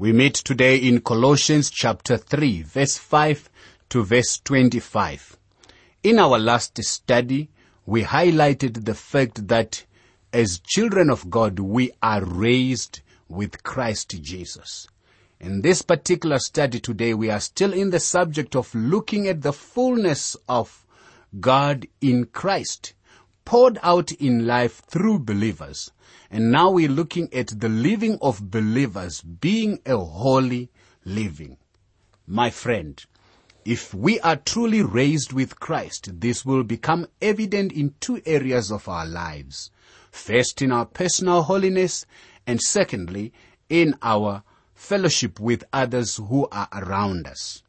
We meet today in Colossians chapter 3, verse 5 to verse 25. In our last study, we highlighted the fact that as children of God, we are raised with Christ Jesus. In this particular study today, we are still in the subject of looking at the fullness of God in Christ, poured out in life through believers. And now we're looking at the living of believers being a holy living. My friend, if we are truly raised with Christ, this will become evident in two areas of our lives. First, in our personal holiness, and secondly, in our fellowship with others who are around us.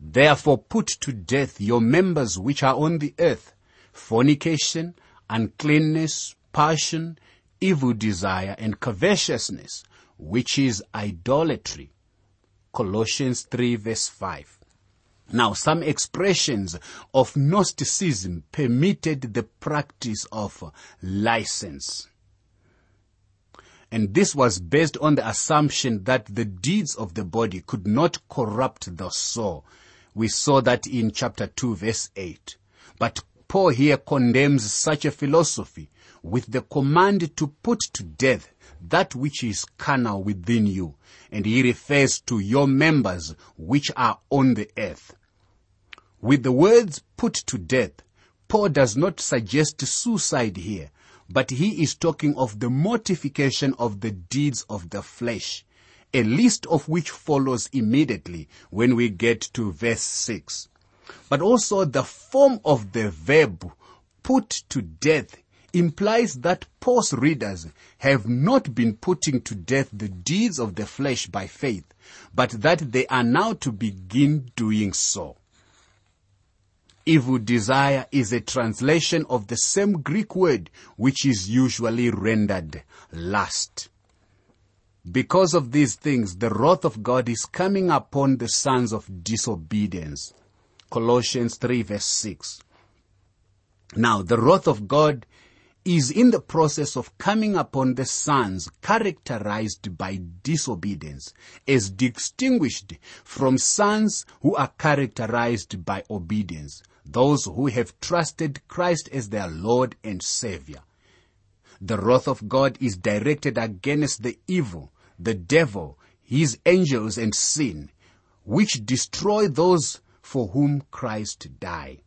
Therefore put to death your members which are on the earth, fornication, uncleanness, passion, evil desire, and covetousness, which is idolatry. Colossians 3 verse 5. Now, some expressions of Gnosticism permitted the practice of license. And this was based on the assumption that the deeds of the body could not corrupt the soul. We saw that in chapter 2 verse 8. But Paul here condemns such a philosophy with the command to put to death that which is carnal within you. And he refers to your members which are on the earth. With the words put to death, Paul does not suggest suicide here, but he is talking of the mortification of the deeds of the flesh, a list of which follows immediately when we get to verse 6. But also the form of the verb put to death implies that Paul's readers have not been putting to death the deeds of the flesh by faith, but that they are now to begin doing so. Evil desire is a translation of the same Greek word which is usually rendered lust. Because of these things, the wrath of God is coming upon the sons of disobedience. Colossians 3 verse 6. Now, the wrath of God is in the process of coming upon the sons characterized by disobedience as distinguished from sons who are characterized by obedience, those who have trusted Christ as their Lord and Savior. The wrath of God is directed against the evil, the devil, his angels and sin, which destroy those for whom Christ died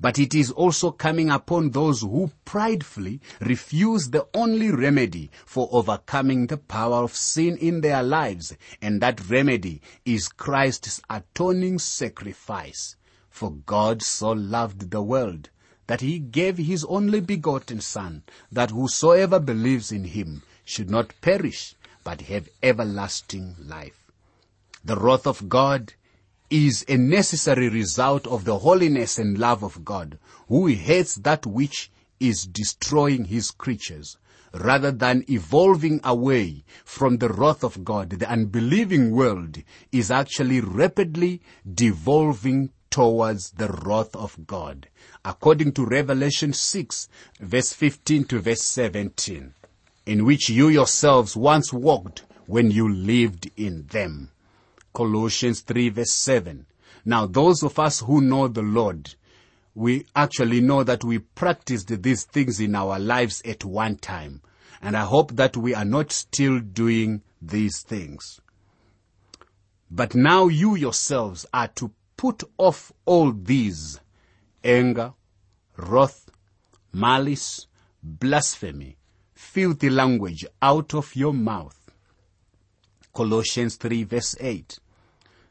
but it is also coming upon those who pridefully refuse the only remedy for overcoming the power of sin in their lives, and that remedy is Christ's atoning sacrifice. For God so loved the world that he gave his only begotten Son, that whosoever believes in him should not perish, but have everlasting life. The wrath of God is a necessary result of the holiness and love of God, who hates that which is destroying his creatures. Rather than evolving away from the wrath of God, the unbelieving world is actually rapidly devolving towards the wrath of God, according to Revelation 6, verse 15 to verse 17, in which you yourselves once walked when you lived in them. Colossians 3 verse 7. Now those of us who know the Lord, we actually know that we practiced these things in our lives at one time. And I hope that we are not still doing these things. But now you yourselves are to put off all these anger, wrath, malice, blasphemy, filthy language out of your mouth. Colossians 3 verse 8.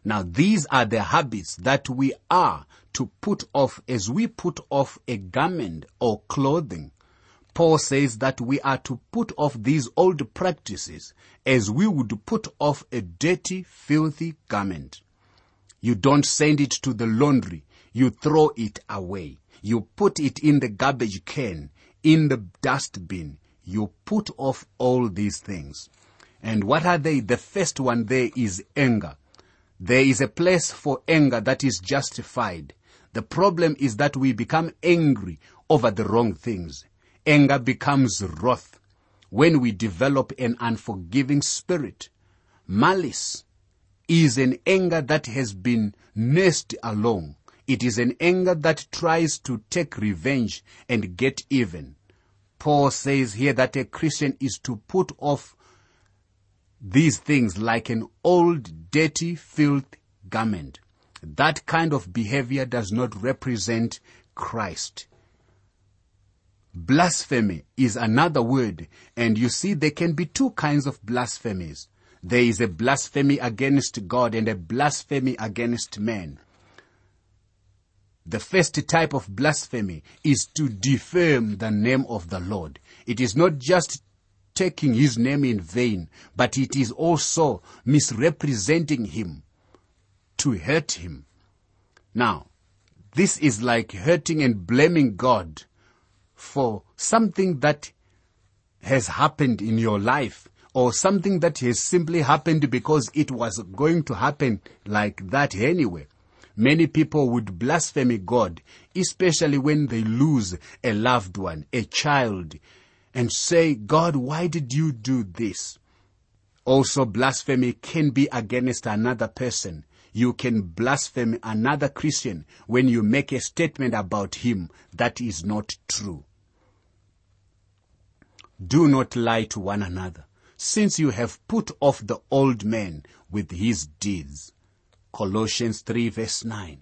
Now these are the habits that we are to put off as we put off a garment or clothing. Paul says that we are to put off these old practices as we would put off a dirty, filthy garment. You don't send it to the laundry. You throw it away. You put it in the garbage can, in the dustbin. You put off all these things. And what are they? The first one there is anger. There is a place for anger that is justified. The problem is that we become angry over the wrong things. Anger becomes wrath. when we develop an unforgiving spirit. Malice is an anger that has been nursed along. It is an anger that tries to take revenge and get even. Paul says here that a Christian is to put off these things like an old, dirty, filth garment. That kind of behavior does not represent Christ. Blasphemy is another word, and you see there can be two kinds of blasphemies. There is a blasphemy against God and a blasphemy against man. The first type of blasphemy is to defame the name of the Lord. It is not just taking his name in vain, but it is also misrepresenting him to hurt him. Now, this is like hurting and blaming God for something that has happened in your life or something that has simply happened because it was going to happen like that anyway. Many people would blaspheme God, especially when they lose a loved one, a child, and say, God, why did you do this? Also, blasphemy can be against another person. You can blaspheme another Christian when you make a statement about him that is not true. Do not lie to one another, since you have put off the old man with his deeds. Colossians 3 verse 9.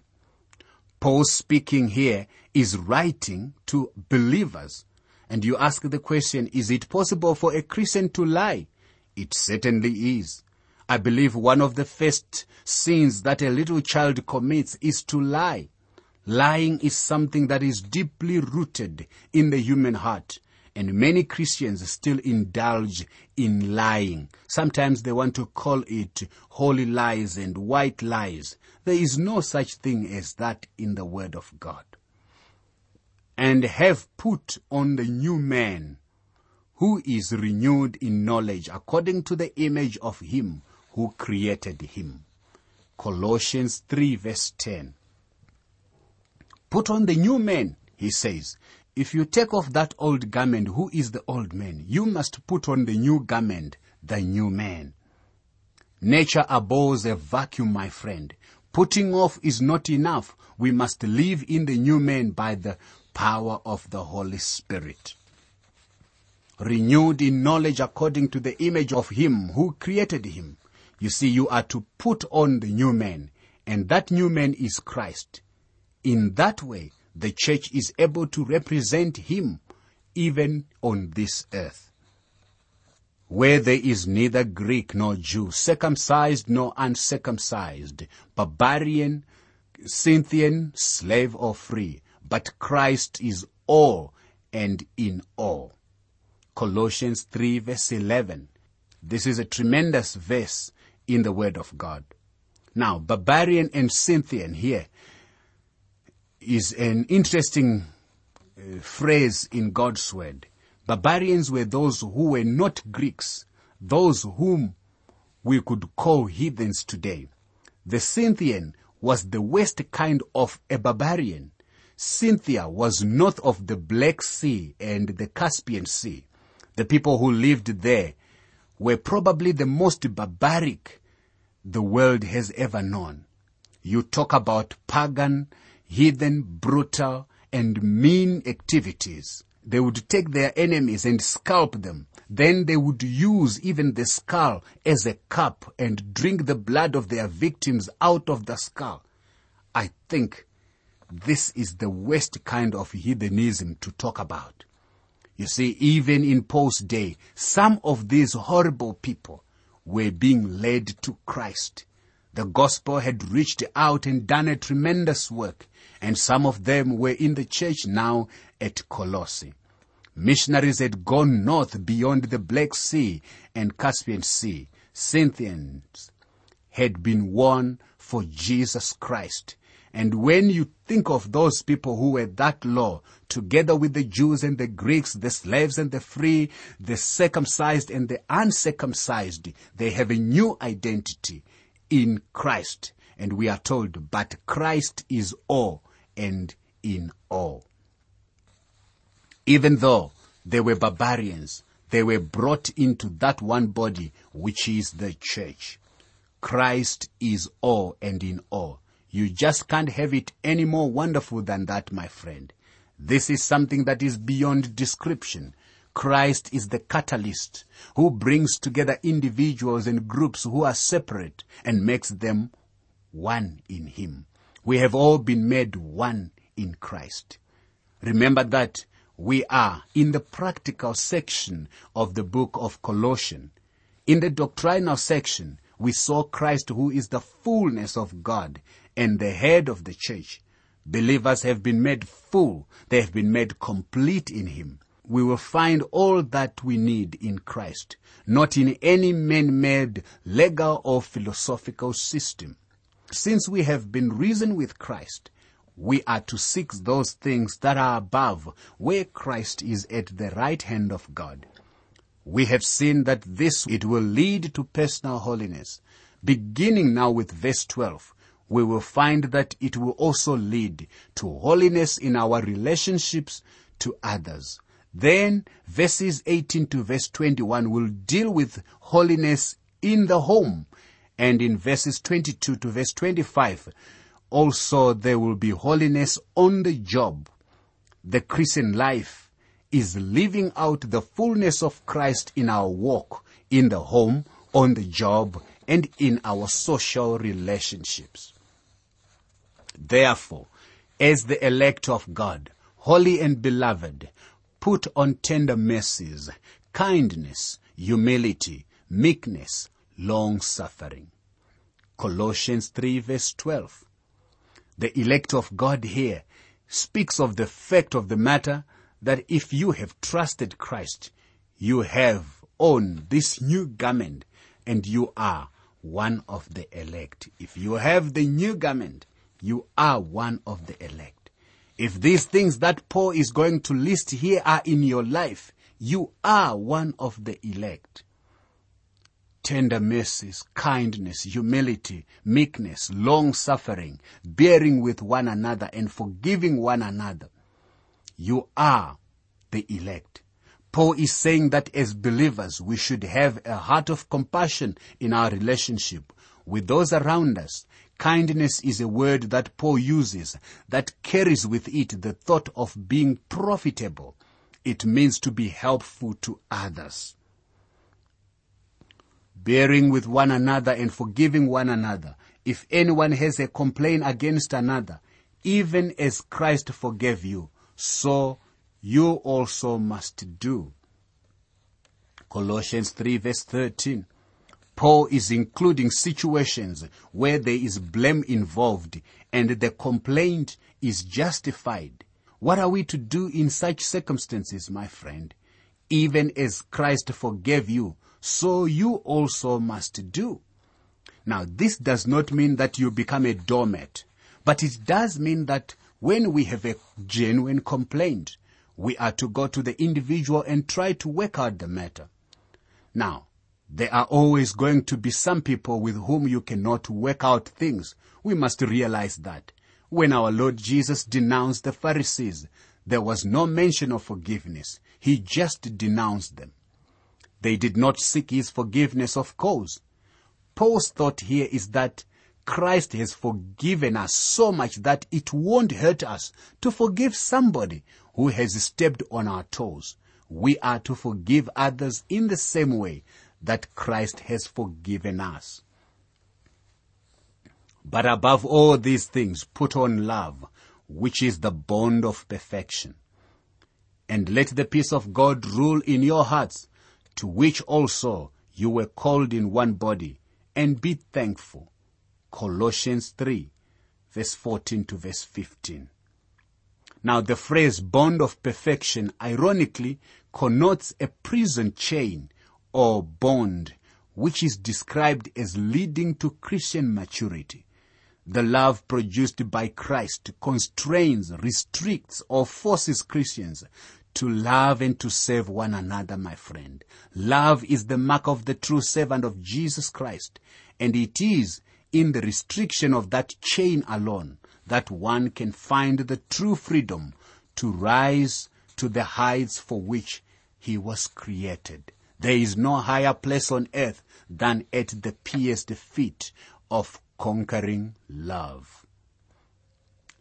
Paul speaking here is writing to believers and you ask the question, is it possible for a Christian to lie? It certainly is. I believe one of the first sins that a little child commits is to lie. Lying is something that is deeply rooted in the human heart. And many Christians still indulge in lying. Sometimes they want to call it holy lies and white lies. There is no such thing as that in the Word of God and have put on the new man who is renewed in knowledge according to the image of him who created him. Colossians 3 verse 10. Put on the new man, he says. If you take off that old garment, who is the old man? You must put on the new garment, the new man. Nature abhors a vacuum, my friend. Putting off is not enough. We must live in the new man by the power of the Holy Spirit. Renewed in knowledge according to the image of Him who created Him. You see, you are to put on the new man, and that new man is Christ. In that way, the church is able to represent Him even on this earth. Where there is neither Greek nor Jew, circumcised nor uncircumcised, barbarian, Scythian, slave or free, but Christ is all and in all. Colossians 3 verse 11. This is a tremendous verse in the Word of God. Now, barbarian and Scythian here is an interesting uh, phrase in God's Word. Barbarians were those who were not Greeks, those whom we could call heathens today. The Scythian was the worst kind of a barbarian. Scythia was north of the Black Sea and the Caspian Sea. The people who lived there were probably the most barbaric the world has ever known. You talk about pagan, heathen, brutal, and mean activities. They would take their enemies and scalp them. Then they would use even the skull as a cup and drink the blood of their victims out of the skull. I think this is the worst kind of heathenism to talk about. You see, even in Paul's day, some of these horrible people were being led to Christ. The gospel had reached out and done a tremendous work, and some of them were in the church now at Colossae. Missionaries had gone north beyond the Black Sea and Caspian Sea. Scythians had been won for Jesus Christ and when you think of those people who were that low, together with the Jews and the Greeks, the slaves and the free, the circumcised and the uncircumcised, they have a new identity in Christ. And we are told, but Christ is all and in all. Even though they were barbarians, they were brought into that one body, which is the church. Christ is all and in all. You just can't have it any more wonderful than that, my friend. This is something that is beyond description. Christ is the catalyst who brings together individuals and groups who are separate and makes them one in Him. We have all been made one in Christ. Remember that we are in the practical section of the book of Colossians. In the doctrinal section, we saw Christ who is the fullness of God and the head of the church. Believers have been made full. They have been made complete in Him. We will find all that we need in Christ, not in any man-made legal or philosophical system. Since we have been risen with Christ, we are to seek those things that are above, where Christ is at the right hand of God. We have seen that this, it will lead to personal holiness. Beginning now with verse 12, we will find that it will also lead to holiness in our relationships to others. Then verses 18 to verse 21 will deal with holiness in the home. And in verses 22 to verse 25, also there will be holiness on the job. The Christian life is living out the fullness of Christ in our walk, in the home, on the job, and in our social relationships. Therefore, as the elect of God, holy and beloved, put on tender mercies, kindness, humility, meekness, long suffering. Colossians 3 verse 12 the elect of God here speaks of the fact of the matter that if you have trusted Christ, you have on this new garment and you are one of the elect. If you have the new garment, you are one of the elect. If these things that Paul is going to list here are in your life, you are one of the elect tender mercies, kindness, humility, meekness, long suffering, bearing with one another and forgiving one another. You are the elect. Paul is saying that as believers, we should have a heart of compassion in our relationship with those around us. Kindness is a word that Paul uses that carries with it the thought of being profitable. It means to be helpful to others bearing with one another and forgiving one another. If anyone has a complaint against another, even as Christ forgave you, so you also must do. Colossians 3 verse 13. Paul is including situations where there is blame involved and the complaint is justified. What are we to do in such circumstances, my friend? Even as Christ forgave you, so you also must do. Now, this does not mean that you become a doormat, but it does mean that when we have a genuine complaint, we are to go to the individual and try to work out the matter. Now, there are always going to be some people with whom you cannot work out things. We must realize that. When our Lord Jesus denounced the Pharisees, there was no mention of forgiveness. He just denounced them. They did not seek his forgiveness, of course. Paul's thought here is that Christ has forgiven us so much that it won't hurt us to forgive somebody who has stepped on our toes. We are to forgive others in the same way that Christ has forgiven us. But above all these things, put on love, which is the bond of perfection. And let the peace of God rule in your hearts, to which also you were called in one body, and be thankful. Colossians 3, verse 14 to verse 15. Now the phrase bond of perfection ironically connotes a prison chain or bond which is described as leading to Christian maturity. The love produced by Christ constrains, restricts, or forces Christians to love and to serve one another, my friend. Love is the mark of the true servant of Jesus Christ, and it is in the restriction of that chain alone that one can find the true freedom to rise to the heights for which he was created. There is no higher place on earth than at the pierced feet of conquering love.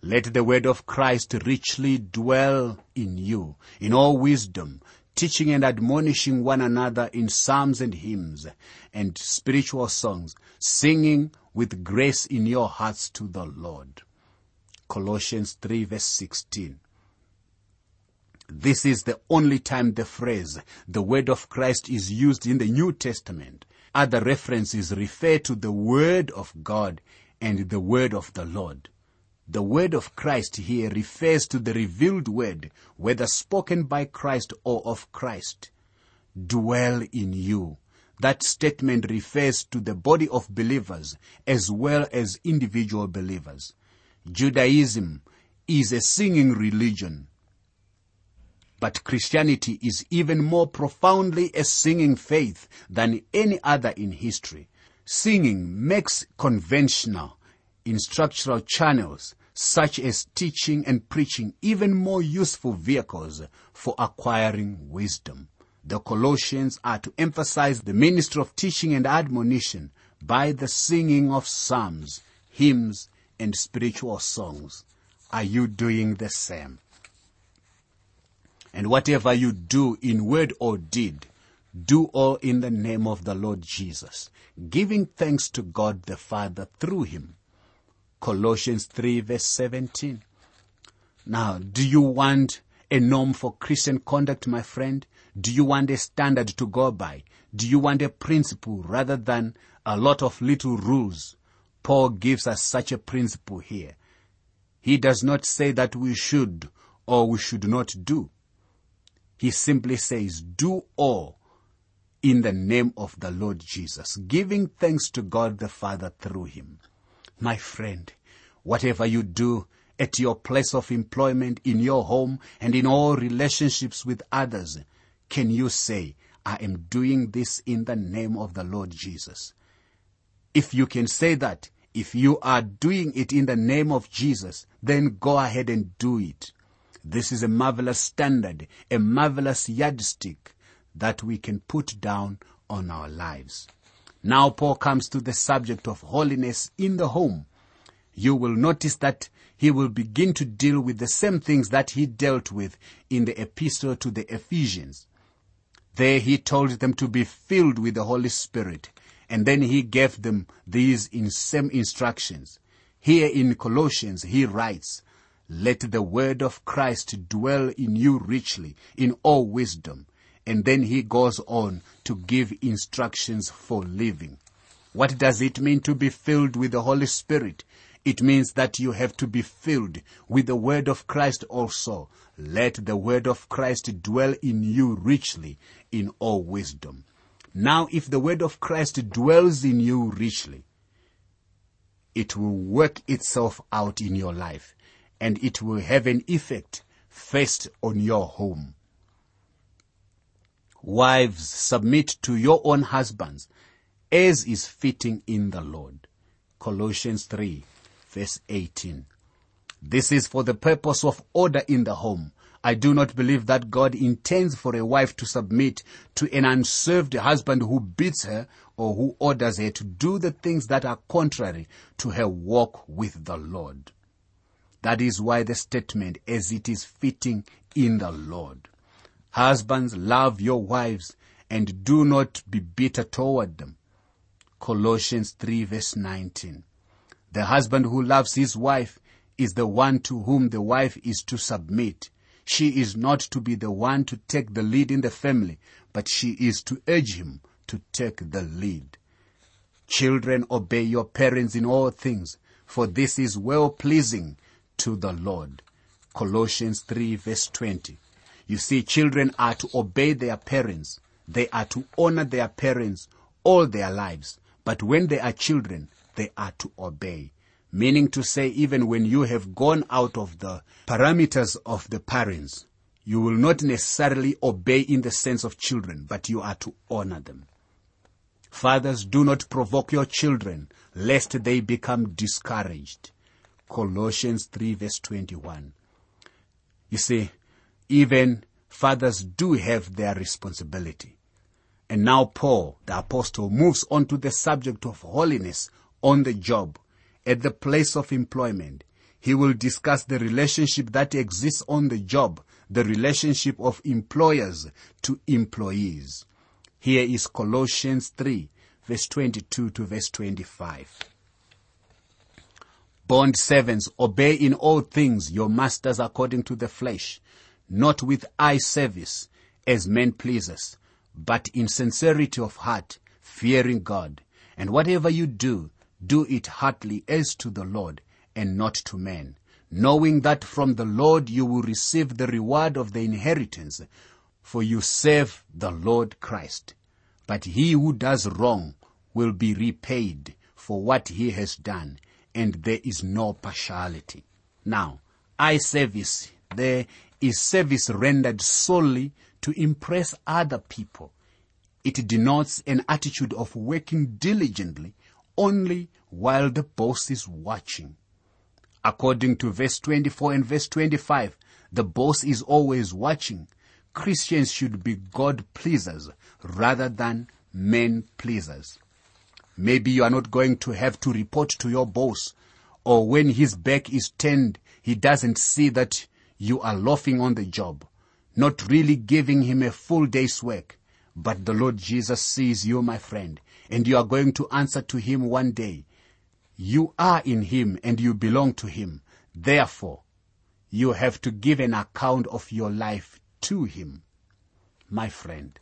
Let the word of Christ richly dwell in you, in all wisdom, teaching and admonishing one another in psalms and hymns and spiritual songs, singing with grace in your hearts to the Lord. Colossians 3 verse 16. This is the only time the phrase, the word of Christ is used in the New Testament. Other references refer to the word of God and the word of the Lord. The word of Christ here refers to the revealed word, whether spoken by Christ or of Christ. Dwell in you. That statement refers to the body of believers as well as individual believers. Judaism is a singing religion. But Christianity is even more profoundly a singing faith than any other in history. Singing makes conventional, instructional channels such as teaching and preaching even more useful vehicles for acquiring wisdom. The Colossians are to emphasize the ministry of teaching and admonition by the singing of psalms, hymns, and spiritual songs. Are you doing the same? And whatever you do in word or deed, do all in the name of the Lord Jesus, giving thanks to God the Father through him. Colossians 3 verse 17. Now, do you want a norm for Christian conduct, my friend? Do you want a standard to go by? Do you want a principle rather than a lot of little rules? Paul gives us such a principle here. He does not say that we should or we should not do. He simply says, do all in the name of the Lord Jesus, giving thanks to God the Father through him. My friend, whatever you do at your place of employment, in your home, and in all relationships with others, can you say, I am doing this in the name of the Lord Jesus? If you can say that, if you are doing it in the name of Jesus, then go ahead and do it. This is a marvelous standard, a marvelous yardstick that we can put down on our lives. Now Paul comes to the subject of holiness in the home. You will notice that he will begin to deal with the same things that he dealt with in the epistle to the Ephesians. There he told them to be filled with the Holy Spirit, and then he gave them these in same instructions. Here in Colossians he writes, let the word of Christ dwell in you richly in all wisdom. And then he goes on to give instructions for living. What does it mean to be filled with the Holy Spirit? It means that you have to be filled with the word of Christ also. Let the word of Christ dwell in you richly in all wisdom. Now, if the word of Christ dwells in you richly, it will work itself out in your life and it will have an effect first on your home. Wives, submit to your own husbands as is fitting in the Lord. Colossians 3 verse 18. This is for the purpose of order in the home. I do not believe that God intends for a wife to submit to an unserved husband who beats her or who orders her to do the things that are contrary to her walk with the Lord. That is why the statement, as it is fitting in the Lord. Husbands, love your wives and do not be bitter toward them. Colossians 3 verse 19. The husband who loves his wife is the one to whom the wife is to submit. She is not to be the one to take the lead in the family, but she is to urge him to take the lead. Children, obey your parents in all things, for this is well pleasing to the Lord. Colossians 3 verse 20. You see, children are to obey their parents. They are to honor their parents all their lives. But when they are children, they are to obey. Meaning to say, even when you have gone out of the parameters of the parents, you will not necessarily obey in the sense of children, but you are to honor them. Fathers, do not provoke your children, lest they become discouraged. Colossians 3 verse 21. You see, even fathers do have their responsibility. And now Paul, the apostle, moves on to the subject of holiness on the job, at the place of employment. He will discuss the relationship that exists on the job, the relationship of employers to employees. Here is Colossians 3, verse 22 to verse 25. Bond servants, obey in all things your masters according to the flesh, not with eye service as men pleasers, but in sincerity of heart, fearing God. And whatever you do, do it heartily as to the Lord and not to men, knowing that from the Lord you will receive the reward of the inheritance, for you serve the Lord Christ. But he who does wrong will be repaid for what he has done, and there is no partiality. Now, eye service, there is service rendered solely to impress other people. It denotes an attitude of working diligently only while the boss is watching. According to verse 24 and verse 25, the boss is always watching. Christians should be God pleasers rather than men pleasers. Maybe you are not going to have to report to your boss or when his back is turned, he doesn't see that you are loafing on the job, not really giving him a full day's work. But the Lord Jesus sees you, my friend, and you are going to answer to him one day. You are in him and you belong to him. Therefore, you have to give an account of your life to him. My friend,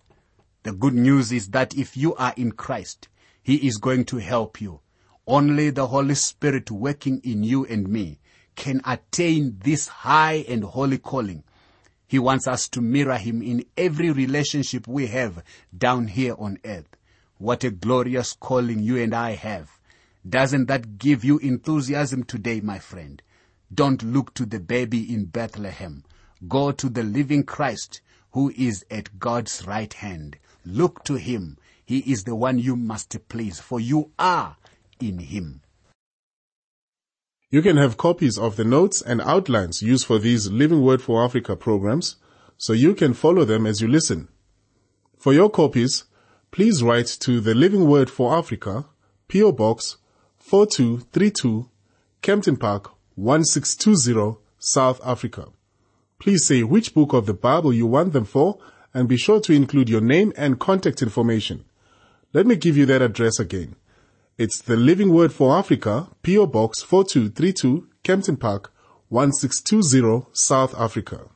the good news is that if you are in Christ, he is going to help you. Only the Holy Spirit working in you and me can attain this high and holy calling. He wants us to mirror Him in every relationship we have down here on earth. What a glorious calling you and I have. Doesn't that give you enthusiasm today, my friend? Don't look to the baby in Bethlehem. Go to the living Christ who is at God's right hand. Look to Him. He is the one you must please, for you are in Him. You can have copies of the notes and outlines used for these Living Word for Africa programs so you can follow them as you listen. For your copies, please write to the Living Word for Africa, PO Box 4232, Kempton Park 1620, South Africa. Please say which book of the Bible you want them for and be sure to include your name and contact information. Let me give you that address again. It's the Living Word for Africa, PO Box 4232, Kempton Park 1620, South Africa.